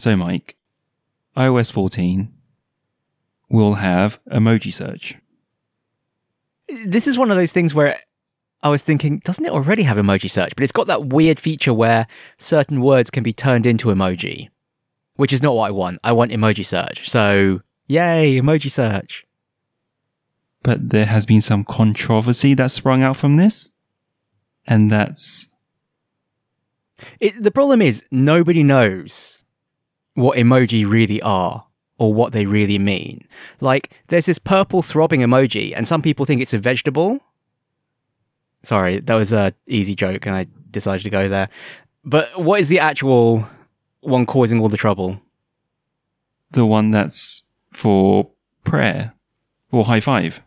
So, Mike, iOS 14 will have emoji search. This is one of those things where I was thinking, doesn't it already have emoji search? But it's got that weird feature where certain words can be turned into emoji, which is not what I want. I want emoji search. So, yay, emoji search. But there has been some controversy that sprung out from this. And that's. It, the problem is, nobody knows what emoji really are or what they really mean. Like, there's this purple throbbing emoji, and some people think it's a vegetable. Sorry, that was a easy joke, and I decided to go there. But what is the actual one causing all the trouble? The one that's for prayer or high five.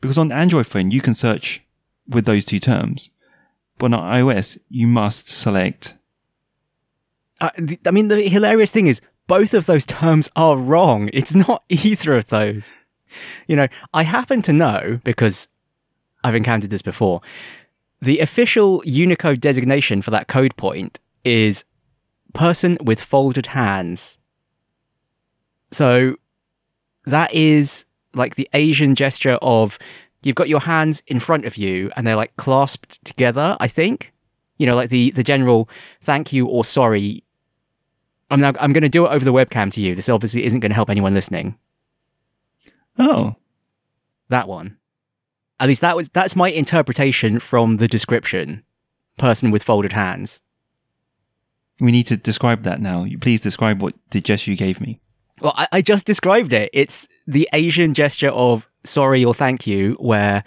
Because on Android phone, you can search with those two terms. But on iOS, you must select. Uh, th- I mean, the hilarious thing is, both of those terms are wrong. It's not either of those. You know, I happen to know, because I've encountered this before, the official Unicode designation for that code point is person with folded hands. So that is like the Asian gesture of you've got your hands in front of you and they're like clasped together, I think. You know, like the, the general thank you or sorry. I'm now I'm gonna do it over the webcam to you. This obviously isn't gonna help anyone listening. Oh, That one. At least that was that's my interpretation from the description. Person with folded hands. we need to describe that now. Please describe what the gesture you gave me. Well, I, I just described it. It's the Asian gesture of sorry or thank you, where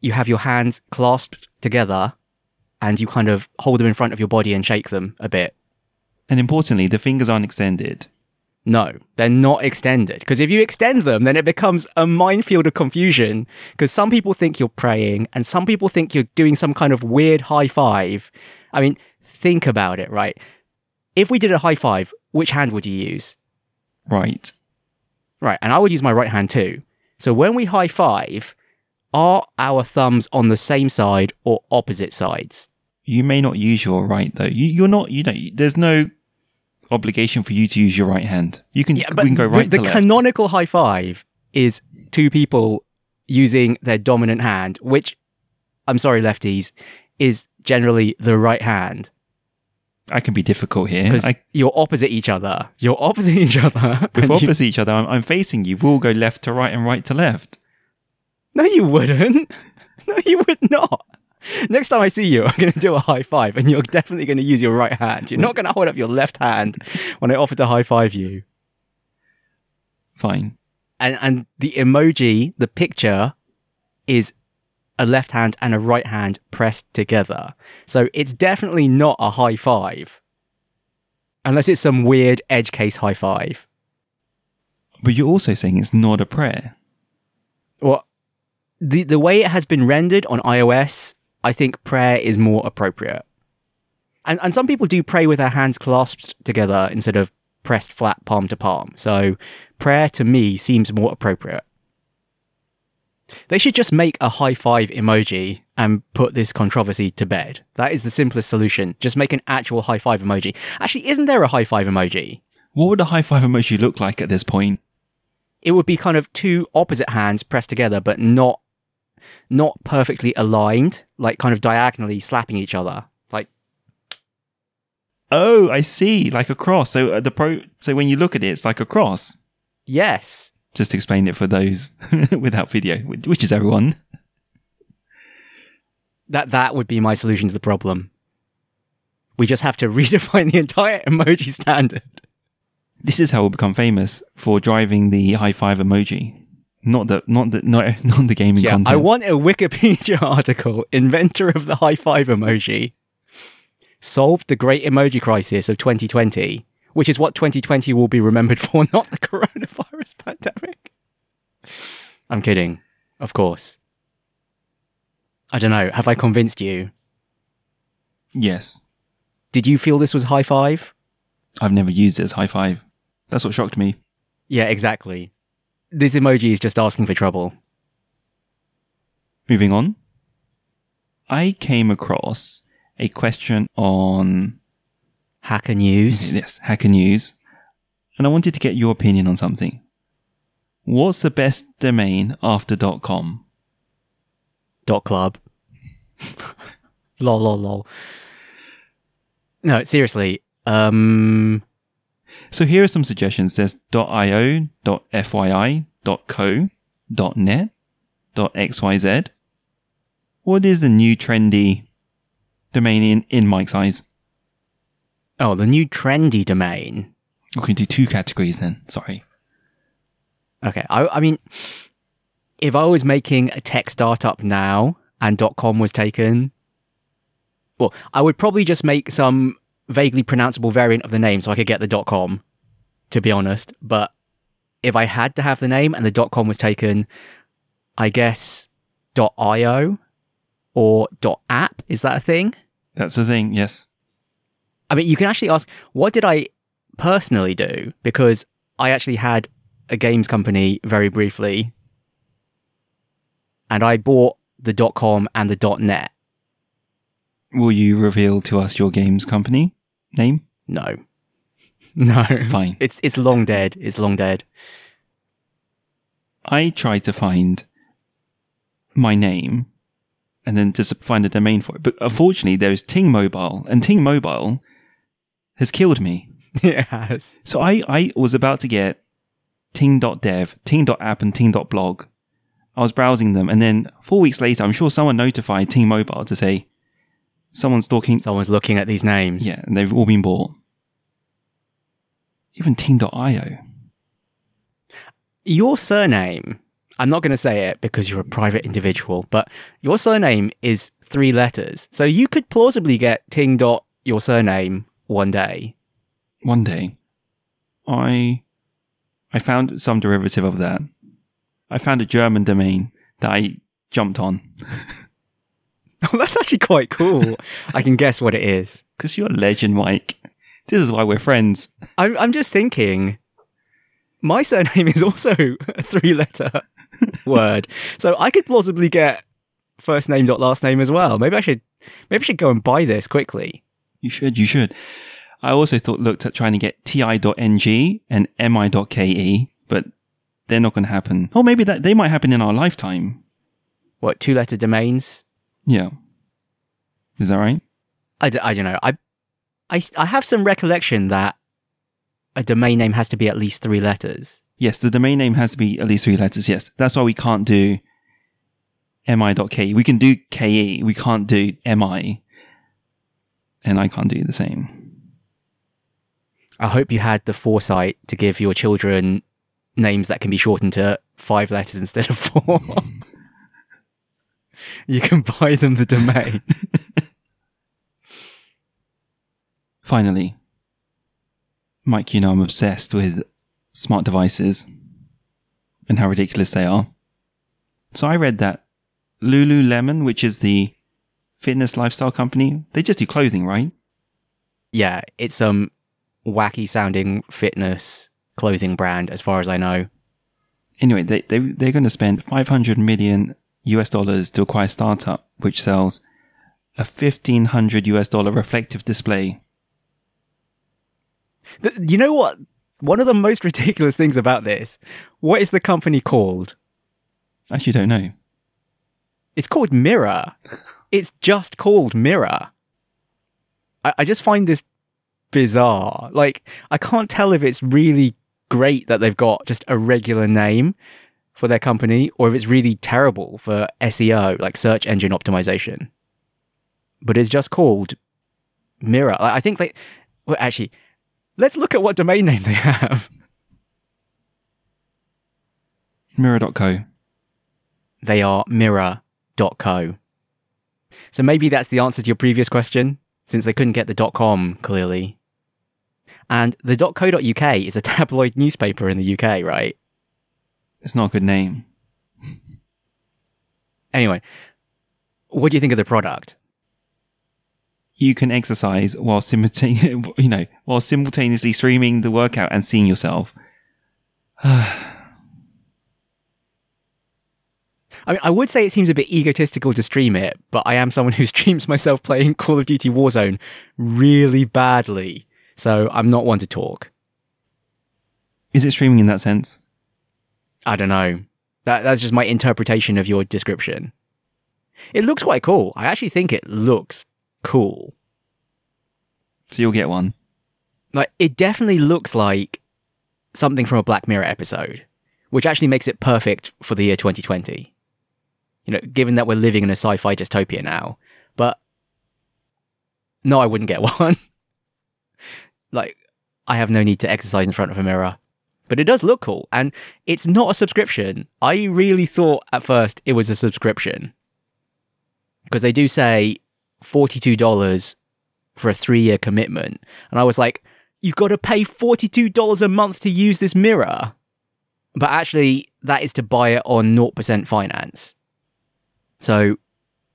you have your hands clasped together and you kind of hold them in front of your body and shake them a bit. And importantly, the fingers aren't extended. No, they're not extended. Because if you extend them, then it becomes a minefield of confusion. Because some people think you're praying, and some people think you're doing some kind of weird high five. I mean, think about it, right? If we did a high five, which hand would you use? Right. Right, and I would use my right hand too. So when we high five, are our thumbs on the same side or opposite sides? You may not use your right though. You, you're not. You don't. There's no obligation for you to use your right hand. You can. we can go right the, the canonical high five is two people using their dominant hand, which I'm sorry, lefties, is generally the right hand I can be difficult here. because I, you're opposite each other. You're opposite each other. if we're you- opposite each other, I'm, I'm facing you. We'll go left to right and right to left. no, you wouldn't. No, you would not. Next time I see you, I'm going to do a high five, and you're definitely going to use your right hand. You're not going to hold up your left hand when I offer to high five you. Fine. and and the emoji, the picture, is a left hand and a right hand pressed together. So it's definitely not a high five, unless it's some weird edge case high five. But you're also saying it's not a prayer. Well, the the way it has been rendered on iOS, I think prayer is more appropriate. And and some people do pray with their hands clasped together instead of pressed flat palm to palm. So prayer to me seems more appropriate. They should just make a high five emoji and put this controversy to bed. That is the simplest solution. Just make an actual high five emoji. Actually, isn't there a high five emoji? What would a high five emoji look like at this point? it would be kind of two opposite hands pressed together, but not not perfectly aligned, like kind of diagonally slapping each other. Like Oh, I see. Like a cross. So uh, the pro. So when you look at it, it's like a cross. yes, Just explain it for those without video, which which is everyone. that that would be my solution to the problem. We just have to redefine the entire emoji standard. This is how we'll become famous for driving the high five emoji. Not the not the not, not the gaming Yeah, content. I want a Wikipedia article. Inventor of the high five emoji solved the great emoji crisis of 2020, which is what 2020 will be remembered for, not the coronavirus pandemic. I'm kidding, of course. I don't know. Have I convinced you? yes, Did you feel this was high five? I've never used it as high five. That's what shocked me. Yeah, exactly. This emoji is just asking for trouble. Moving on, I came across a question on Hacker News. Yes, Hacker News. And I wanted to get your opinion on something. What's the best domain after dot .com? Dot club. lol, lol, lol. No, seriously. Um, So here are some suggestions. There's .io, .fyi, .co, .net, .xyz. What is the new trendy domain in, in Mike's eyes? oh, the new trendy domain. We can do two categories then. Sorry. Okay. I, I mean, if I was making a tech startup now and .com was taken, well, I would probably just make some vaguely pronounceable variant of the name so I could get the dot .com, to be honest. But if I had to have the name and the dot .com was taken, I guess dot .io or dot .app, is that a thing? That's a thing. Yes. I mean, you can actually ask, what did I personally do? Because I actually had a games company very briefly, and I bought the .com and the .net. Will you reveal to us your games company name? No, no, Fine. It's it's long dead. It's long dead. I tried to find my name and then just find a domain for it. But unfortunately, there's Ting Mobile, and Ting Mobile has killed me. yes. So I, I was about to get ting.dev, ting.app, and ting.blog. I was browsing them, and then four weeks later, I'm sure someone notified Ting Mobile to say someone's stalking. Someone's looking at these names. Yeah, and they've all been bought. Even ting.io. Your surname. I'm not going to say it because you're a private individual, but your surname is three letters. So you could plausibly get ting dot your surname one day. one day I I found some derivative of that. I found a German domain that I jumped on Oh, that's actually quite cool. I can guess what it is. because you're a legend, Mike. This is why we're friends. I'm, I'm just thinking, my surname is also a three letter word. So I could plausibly get first name dot last name as well. Maybe I should, maybe I should go and buy this quickly. You should, you should. I also thought looked at trying to get ti.ng and mi.ke, but they're not going to happen. Or maybe that they might happen in our lifetime. What, two letter domains? Yeah. Is that right? I, d- I don't know. I, I, I have some recollection that a domain name has to be at least three letters. Yes, the domain name has to be at least three letters. Yes, that's why we can't do mi.ke. We can do ke, we can't do mi, and I can't do the same. I hope you had the foresight to give your children names that can be shortened to five letters instead of four. you can buy them the domain. Finally, Mike, you know I'm obsessed with smart devices and how ridiculous they are. So I read that Lululemon, which is the fitness lifestyle company, they just do clothing, right? yeah, it's some wacky sounding fitness clothing brand, as far as I know. Anyway, they, they, they're going to spend 500 million US dollars to acquire a startup which sells a 1500 US dollar reflective display. You know what? One of the most ridiculous things about this, what is the company called? I actually don't know. It's called Mirror. It's just called Mirror. I, I just find this bizarre. Like, I can't tell if it's really great that they've got just a regular name for their company or if it's really terrible for SEO, like search engine optimization. But it's just called Mirror. I think they, well, actually, let's look at what domain name they have. Mirror.co. They are mirror.co. So maybe that's the answer to your previous question, since they couldn't get the .com clearly. And the .co.uk is a tabloid newspaper in the UK, right? It's not a good name. Anyway, what do you think of the product? You can exercise while simultaneously, you know, while simultaneously streaming the workout and seeing yourself. I mean, I would say it seems a bit egotistical to stream it, but I am someone who streams myself playing Call of Duty Warzone really badly. So I'm not one to talk. Is it streaming in that sense? I don't know. That that's just my interpretation of your description. It looks quite cool. I actually think it looks cool. So you'll get one. Like it definitely looks like something from a Black Mirror episode, which actually makes it perfect for the year 2020. You know, given that we're living in a sci-fi dystopia now. But no, I wouldn't get one. like I have no need to exercise in front of a mirror. But it does look cool and it's not a subscription. I really thought at first it was a subscription. Because they do say $42 for a 3-year commitment. And I was like, you've got to pay $42 a month to use this mirror. But actually, that is to buy it on 0% finance. So,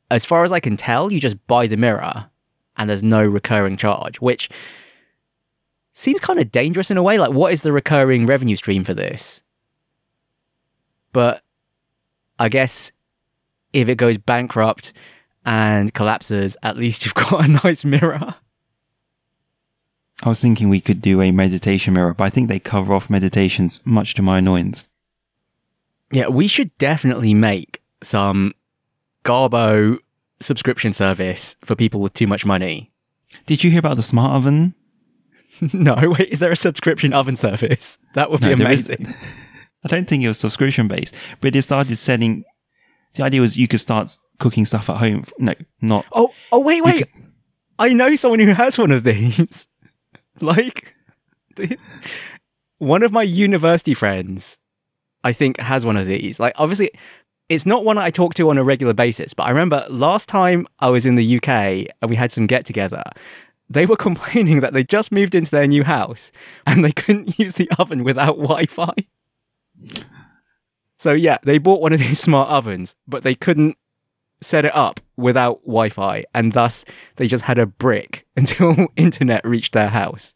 as far as I can tell, you just buy the mirror and there's no recurring charge, which seems kind of dangerous in a way. Like, what is the recurring revenue stream for this? But I guess if it goes bankrupt and collapses, at least you've got a nice mirror. I was thinking we could do a meditation mirror, but I think they cover off meditations, much to my annoyance. Yeah, we should definitely make some Garbo subscription service for people with too much money. Did you hear about the smart oven? no, wait, is there a subscription oven service? That would be No, is- amazing. I don't think it was subscription based, but it started setting. The idea was you could start cooking stuff at home. No, not. Oh, oh, wait, wait. I know someone who has one of these. like, the- one of my university friends, I think, has one of these. Like, obviously, it's not one I talk to on a regular basis, but I remember last time I was in the UK and we had some get together. They were complaining that they just moved into their new house and they couldn't use the oven without Wi Fi. So, yeah, they bought one of these smart ovens, but they couldn't set it up without Wi Fi, and thus they just had a brick until internet reached their house.